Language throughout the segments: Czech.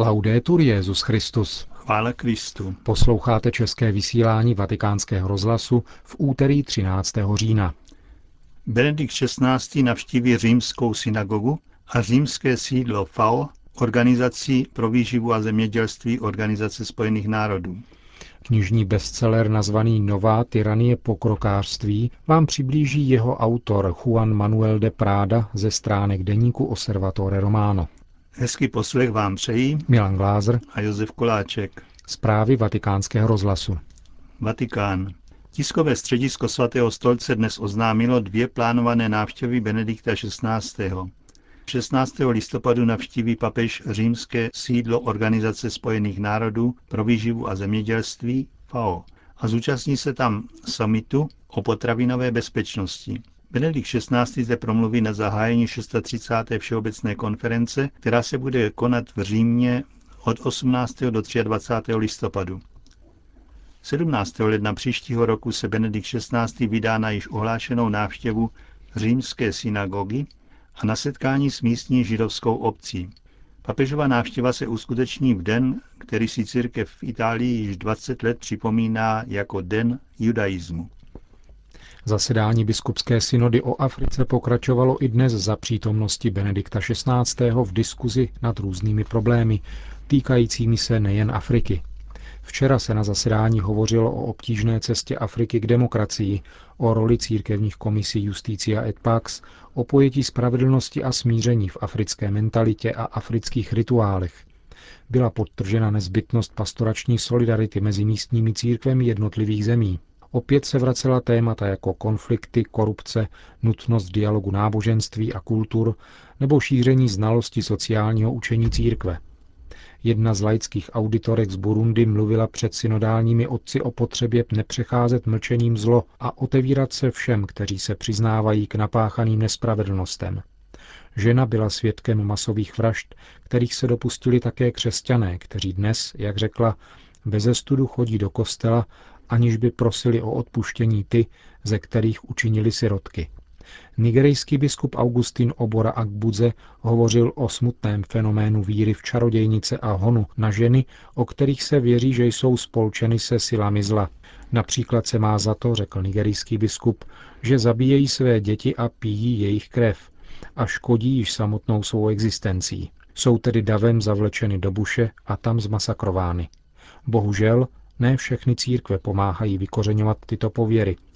Laudetur Jezus Christus. Chvála Kristu. Posloucháte české vysílání Vatikánského rozhlasu v úterý 13. října. Benedikt XVI. navštíví římskou synagogu a římské sídlo FAO, organizací pro výživu a zemědělství Organizace spojených národů. Knižní bestseller nazvaný Nová tyranie pokrokářství vám přiblíží jeho autor Juan Manuel de Prada ze stránek deníku Osservatore Romano. Hezký poslech vám přejí Milan Glázer a Josef Koláček. Zprávy vatikánského rozhlasu. Vatikán. Tiskové středisko svatého stolce dnes oznámilo dvě plánované návštěvy Benedikta XVI. 16. listopadu navštíví papež římské sídlo Organizace spojených národů pro výživu a zemědělství FAO a zúčastní se tam summitu o potravinové bezpečnosti. Benedikt XVI. zde promluví na zahájení 630. všeobecné konference, která se bude konat v Římě od 18. do 23. listopadu. 17. ledna příštího roku se Benedikt XVI. vydá na již ohlášenou návštěvu římské synagogy a na setkání s místní židovskou obcí. Papežova návštěva se uskuteční v den, který si církev v Itálii již 20 let připomíná jako Den judaismu. Zasedání biskupské synody o Africe pokračovalo i dnes za přítomnosti Benedikta XVI. v diskuzi nad různými problémy, týkajícími se nejen Afriky. Včera se na zasedání hovořilo o obtížné cestě Afriky k demokracii, o roli církevních komisí Justícia et Pax, o pojetí spravedlnosti a smíření v africké mentalitě a afrických rituálech. Byla podtržena nezbytnost pastorační solidarity mezi místními církvemi jednotlivých zemí. Opět se vracela témata jako konflikty, korupce, nutnost dialogu náboženství a kultur nebo šíření znalosti sociálního učení církve. Jedna z laických auditorek z Burundi mluvila před synodálními otci o potřebě nepřecházet mlčením zlo a otevírat se všem, kteří se přiznávají k napáchaným nespravedlnostem. Žena byla svědkem masových vražd, kterých se dopustili také křesťané, kteří dnes, jak řekla, bez studu chodí do kostela, aniž by prosili o odpuštění ty, ze kterých učinili sirotky. Nigerijský biskup Augustin Obora Akbudze hovořil o smutném fenoménu víry v čarodějnice a honu na ženy, o kterých se věří, že jsou spolčeny se silami zla. Například se má za to, řekl nigerijský biskup, že zabíjejí své děti a pijí jejich krev a škodí již samotnou svou existencí. Jsou tedy davem zavlečeny do buše a tam zmasakrovány. Bohužel ne všechny církve pomáhají vykořeňovat tyto pověry –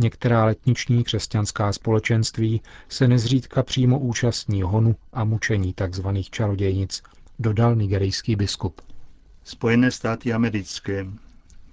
Některá letniční křesťanská společenství se nezřídka přímo účastní honu a mučení tzv. čarodějnic, dodal nigerijský biskup. Spojené státy americké.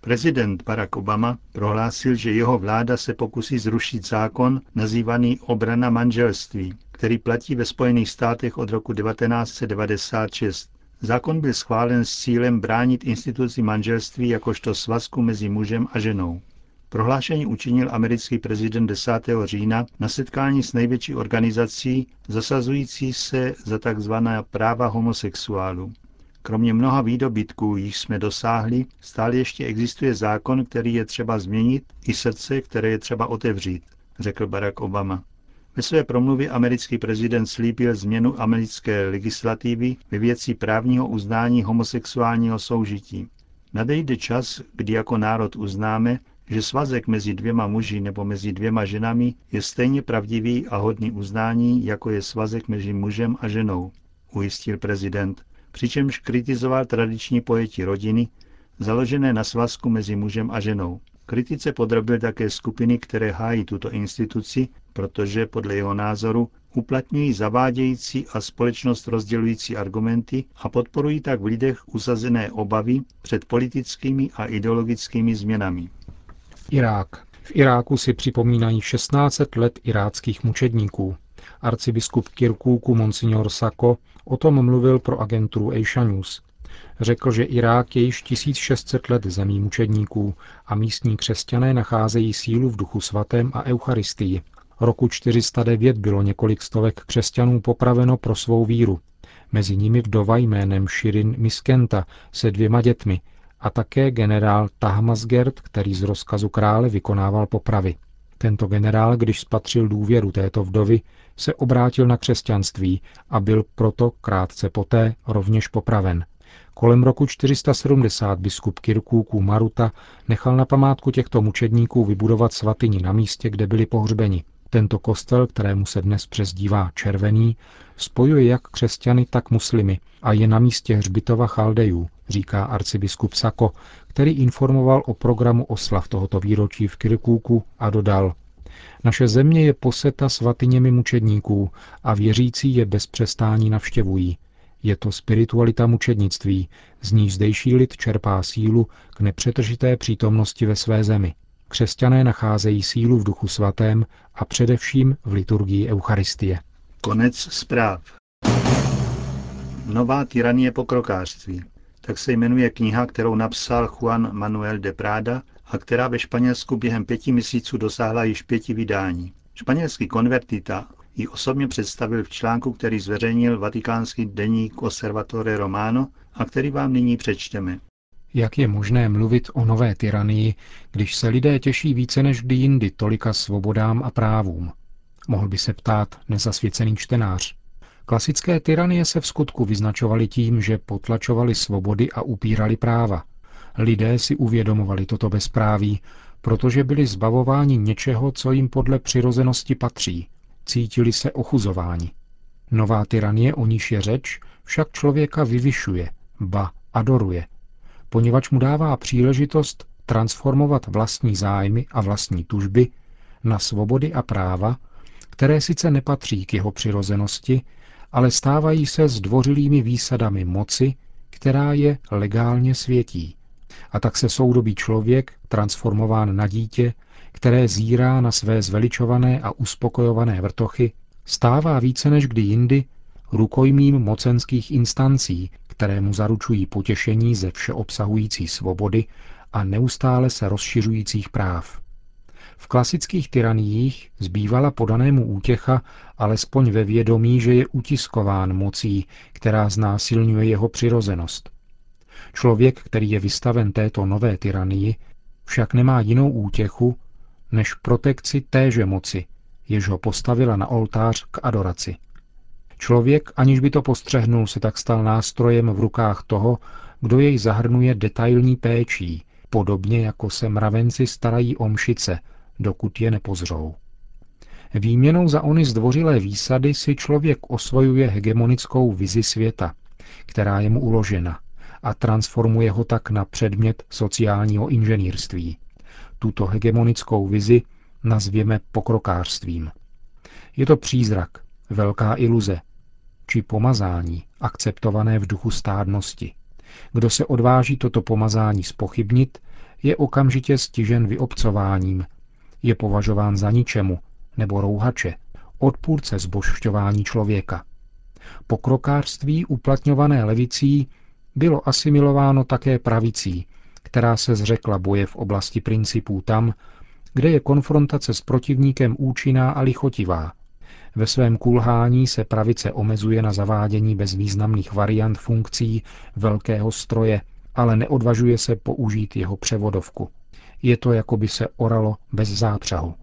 Prezident Barack Obama prohlásil, že jeho vláda se pokusí zrušit zákon nazývaný obrana manželství, který platí ve Spojených státech od roku 1996. Zákon byl schválen s cílem bránit instituci manželství jakožto svazku mezi mužem a ženou. Prohlášení učinil americký prezident 10. října na setkání s největší organizací zasazující se za tzv. práva homosexuálů. Kromě mnoha výdobytků, již jsme dosáhli, stále ještě existuje zákon, který je třeba změnit, i srdce, které je třeba otevřít, řekl Barack Obama. Ve své promluvě americký prezident slíbil změnu americké legislativy ve věci právního uznání homosexuálního soužití. Nadejde čas, kdy jako národ uznáme, že svazek mezi dvěma muži nebo mezi dvěma ženami je stejně pravdivý a hodný uznání, jako je svazek mezi mužem a ženou, ujistil prezident, přičemž kritizoval tradiční pojetí rodiny, založené na svazku mezi mužem a ženou. Kritice podrobil také skupiny, které hájí tuto instituci, protože podle jeho názoru uplatňují zavádějící a společnost rozdělující argumenty a podporují tak v lidech usazené obavy před politickými a ideologickými změnami. Irák. V Iráku si připomínají 16 let iráckých mučedníků. Arcibiskup Kirkúku Monsignor Sako o tom mluvil pro agenturu Asia News. Řekl, že Irák je již 1600 let zemí mučedníků a místní křesťané nacházejí sílu v duchu svatém a eucharistii. Roku 409 bylo několik stovek křesťanů popraveno pro svou víru. Mezi nimi vdova jménem Shirin Miskenta se dvěma dětmi, a také generál Tahmasgert, který z rozkazu krále vykonával popravy. Tento generál, když spatřil důvěru této vdovy, se obrátil na křesťanství a byl proto krátce poté rovněž popraven. Kolem roku 470 biskup Kirkůků Maruta nechal na památku těchto mučedníků vybudovat svatyni na místě, kde byli pohřbeni. Tento kostel, kterému se dnes přezdívá Červený, spojuje jak křesťany, tak muslimy a je na místě hřbitova Chaldejů, říká arcibiskup Sako, který informoval o programu oslav tohoto výročí v Kirkůku a dodal, naše země je poseta svatyněmi mučedníků a věřící je bez přestání navštěvují. Je to spiritualita mučednictví, z níž zdejší lid čerpá sílu k nepřetržité přítomnosti ve své zemi. Křesťané nacházejí sílu v duchu svatém a především v liturgii Eucharistie. Konec zpráv. Nová tyranie pokrokářství. Tak se jmenuje kniha, kterou napsal Juan Manuel de Prada a která ve Španělsku během pěti měsíců dosáhla již pěti vydání. Španělský konvertita ji osobně představil v článku, který zveřejnil vatikánský deník Osservatore Romano a který vám nyní přečteme. Jak je možné mluvit o nové tyranii, když se lidé těší více než kdy jindy tolika svobodám a právům? Mohl by se ptát nezasvěcený čtenář. Klasické tyranie se v skutku vyznačovaly tím, že potlačovali svobody a upírali práva. Lidé si uvědomovali toto bezpráví, protože byli zbavováni něčeho, co jim podle přirozenosti patří. Cítili se ochuzováni. Nová tyranie, o níž je řeč, však člověka vyvyšuje, ba adoruje, poněvadž mu dává příležitost transformovat vlastní zájmy a vlastní tužby na svobody a práva, které sice nepatří k jeho přirozenosti, ale stávají se zdvořilými výsadami moci, která je legálně světí. A tak se soudobý člověk, transformován na dítě, které zírá na své zveličované a uspokojované vrtochy, stává více než kdy jindy rukojmím mocenských instancí, které mu zaručují potěšení ze všeobsahující svobody a neustále se rozšiřujících práv. V klasických tyraniích zbývala podanému útěcha alespoň ve vědomí, že je utiskován mocí, která znásilňuje jeho přirozenost. Člověk, který je vystaven této nové tyranii, však nemá jinou útěchu, než protekci téže moci, jež ho postavila na oltář k adoraci. Člověk, aniž by to postřehnul, se tak stal nástrojem v rukách toho, kdo jej zahrnuje detailní péčí, podobně jako se mravenci starají o mšice, dokud je nepozřou. Výměnou za ony zdvořilé výsady si člověk osvojuje hegemonickou vizi světa, která je mu uložena, a transformuje ho tak na předmět sociálního inženýrství. Tuto hegemonickou vizi nazvěme pokrokářstvím. Je to přízrak, velká iluze, či pomazání, akceptované v duchu stádnosti. Kdo se odváží toto pomazání spochybnit, je okamžitě stižen vyobcováním, je považován za ničemu, nebo rouhače, odpůrce zbožšťování člověka. Pokrokářství uplatňované levicí bylo asimilováno také pravicí, která se zřekla boje v oblasti principů tam, kde je konfrontace s protivníkem účinná a lichotivá. Ve svém kulhání se pravice omezuje na zavádění bezvýznamných variant funkcí velkého stroje, ale neodvažuje se použít jeho převodovku. Je to, jako by se oralo bez zápřahu.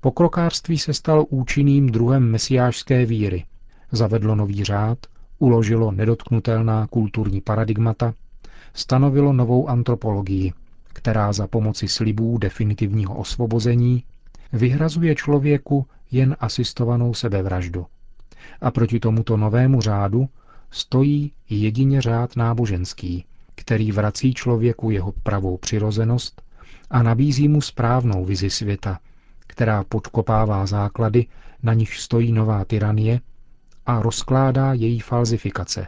Pokrokářství se stalo účinným druhem mesiášské víry. Zavedlo nový řád, uložilo nedotknutelná kulturní paradigmata, stanovilo novou antropologii, která za pomoci slibů definitivního osvobození vyhrazuje člověku jen asistovanou sebevraždu. A proti tomuto novému řádu stojí jedině řád náboženský, který vrací člověku jeho pravou přirozenost a nabízí mu správnou vizi světa, která podkopává základy, na nich stojí nová tyranie a rozkládá její falzifikace.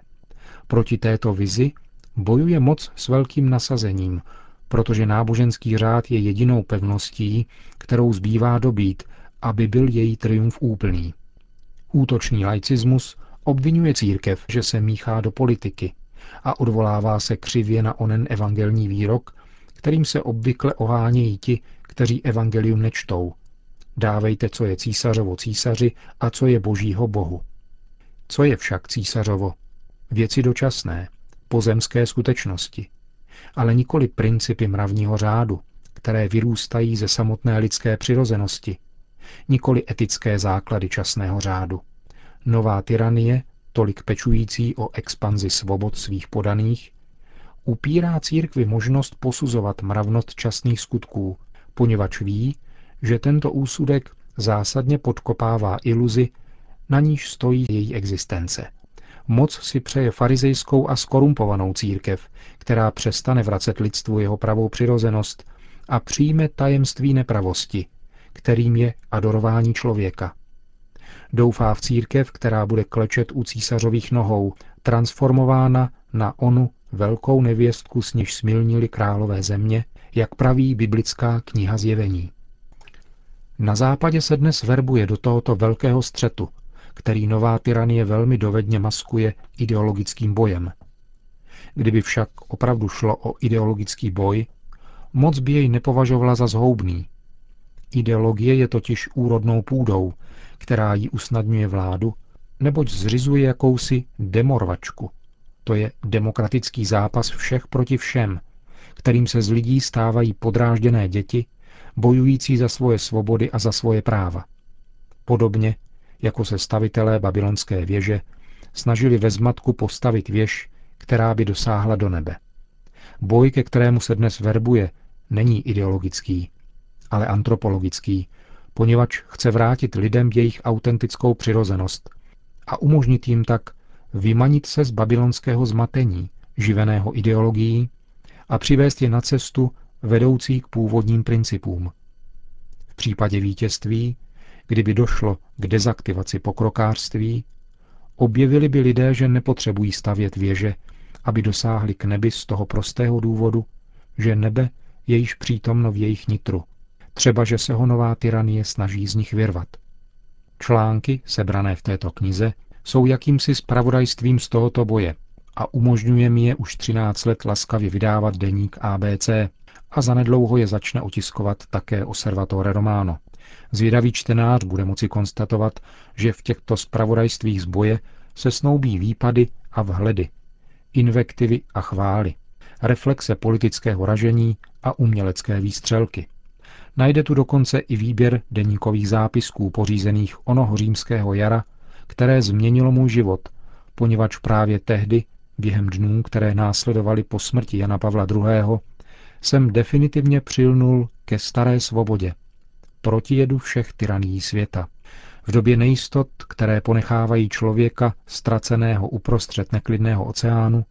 Proti této vizi bojuje moc s velkým nasazením, protože náboženský řád je jedinou pevností, kterou zbývá dobít, aby byl její triumf úplný. Útočný laicismus obvinuje církev, že se míchá do politiky a odvolává se křivě na onen evangelní výrok, kterým se obvykle ohánějí ti, kteří evangelium nečtou. Dávejte, co je císařovo císaři a co je božího bohu. Co je však císařovo? Věci dočasné, pozemské skutečnosti, ale nikoli principy mravního řádu, které vyrůstají ze samotné lidské přirozenosti, nikoli etické základy časného řádu. Nová tyranie, tolik pečující o expanzi svobod svých podaných, upírá církvi možnost posuzovat mravnost časných skutků, poněvadž ví, že tento úsudek zásadně podkopává iluzi, na níž stojí její existence. Moc si přeje farizejskou a skorumpovanou církev, která přestane vracet lidstvu jeho pravou přirozenost a přijme tajemství nepravosti, kterým je adorování člověka. Doufá v církev, která bude klečet u císařových nohou, transformována na onu velkou nevěstku, s níž smilnili králové země, jak praví biblická kniha zjevení. Na západě se dnes verbuje do tohoto velkého střetu, který nová tyranie velmi dovedně maskuje ideologickým bojem. Kdyby však opravdu šlo o ideologický boj, moc by jej nepovažovala za zhoubný. Ideologie je totiž úrodnou půdou, která jí usnadňuje vládu, neboť zřizuje jakousi demorvačku. To je demokratický zápas všech proti všem, kterým se z lidí stávají podrážděné děti, bojující za svoje svobody a za svoje práva. Podobně, jako se stavitelé babylonské věže snažili ve zmatku postavit věž, která by dosáhla do nebe. Boj, ke kterému se dnes verbuje, není ideologický, ale antropologický, poněvadž chce vrátit lidem jejich autentickou přirozenost a umožnit jim tak vymanit se z babylonského zmatení, živeného ideologií, a přivést je na cestu vedoucí k původním principům. V případě vítězství, kdyby došlo k dezaktivaci pokrokářství, objevili by lidé, že nepotřebují stavět věže, aby dosáhli k nebi z toho prostého důvodu, že nebe je již přítomno v jejich nitru, třeba že se ho nová tyranie snaží z nich vyrvat. Články, sebrané v této knize, jsou jakýmsi spravodajstvím z tohoto boje a umožňuje mi je už 13 let laskavě vydávat deník ABC a zanedlouho je začne otiskovat také Osservatore Romano. Zvědavý čtenář bude moci konstatovat, že v těchto spravodajstvích z boje se snoubí výpady a vhledy, invektivy a chvály, reflexe politického ražení a umělecké výstřelky. Najde tu dokonce i výběr deníkových zápisků pořízených onoho římského jara, které změnilo můj život, poněvadž právě tehdy, během dnů, které následovaly po smrti Jana Pavla II., jsem definitivně přilnul ke staré svobodě, proti jedu všech tyraní světa. V době nejistot, které ponechávají člověka ztraceného uprostřed neklidného oceánu,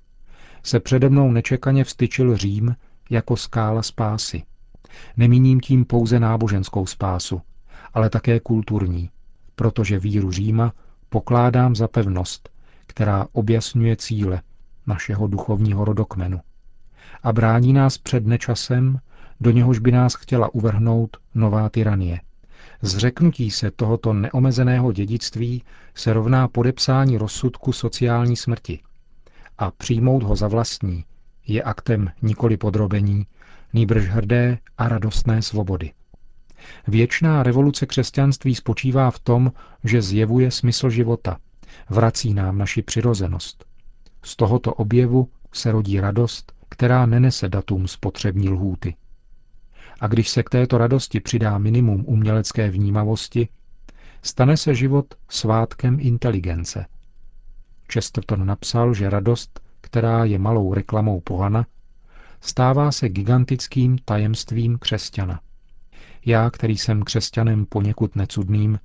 se přede mnou nečekaně vstyčil Řím jako skála spásy. Nemíním tím pouze náboženskou spásu, ale také kulturní, protože víru Říma pokládám za pevnost, která objasňuje cíle našeho duchovního rodokmenu a brání nás před nečasem, do něhož by nás chtěla uvrhnout nová tyranie. Zřeknutí se tohoto neomezeného dědictví se rovná podepsání rozsudku sociální smrti. A přijmout ho za vlastní je aktem nikoli podrobení, nýbrž hrdé a radostné svobody. Věčná revoluce křesťanství spočívá v tom, že zjevuje smysl života, vrací nám naši přirozenost. Z tohoto objevu se rodí radost, která nenese datum spotřební lhůty. A když se k této radosti přidá minimum umělecké vnímavosti, stane se život svátkem inteligence. Chesterton napsal, že radost, která je malou reklamou pohana, stává se gigantickým tajemstvím křesťana. Já, který jsem křesťanem poněkud necudným,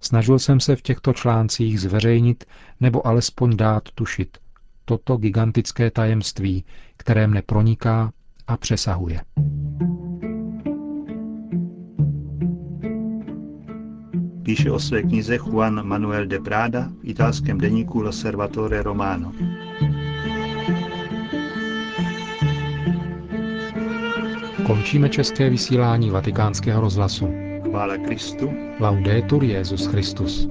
snažil jsem se v těchto článcích zveřejnit nebo alespoň dát tušit toto gigantické tajemství, které mne proniká a přesahuje. Píše o své knize Juan Manuel de Prada v italském deníku L'Osservatore Romano. Končíme české vysílání vatikánského rozhlasu. Chvála Kristu. Laudetur Jezus Christus.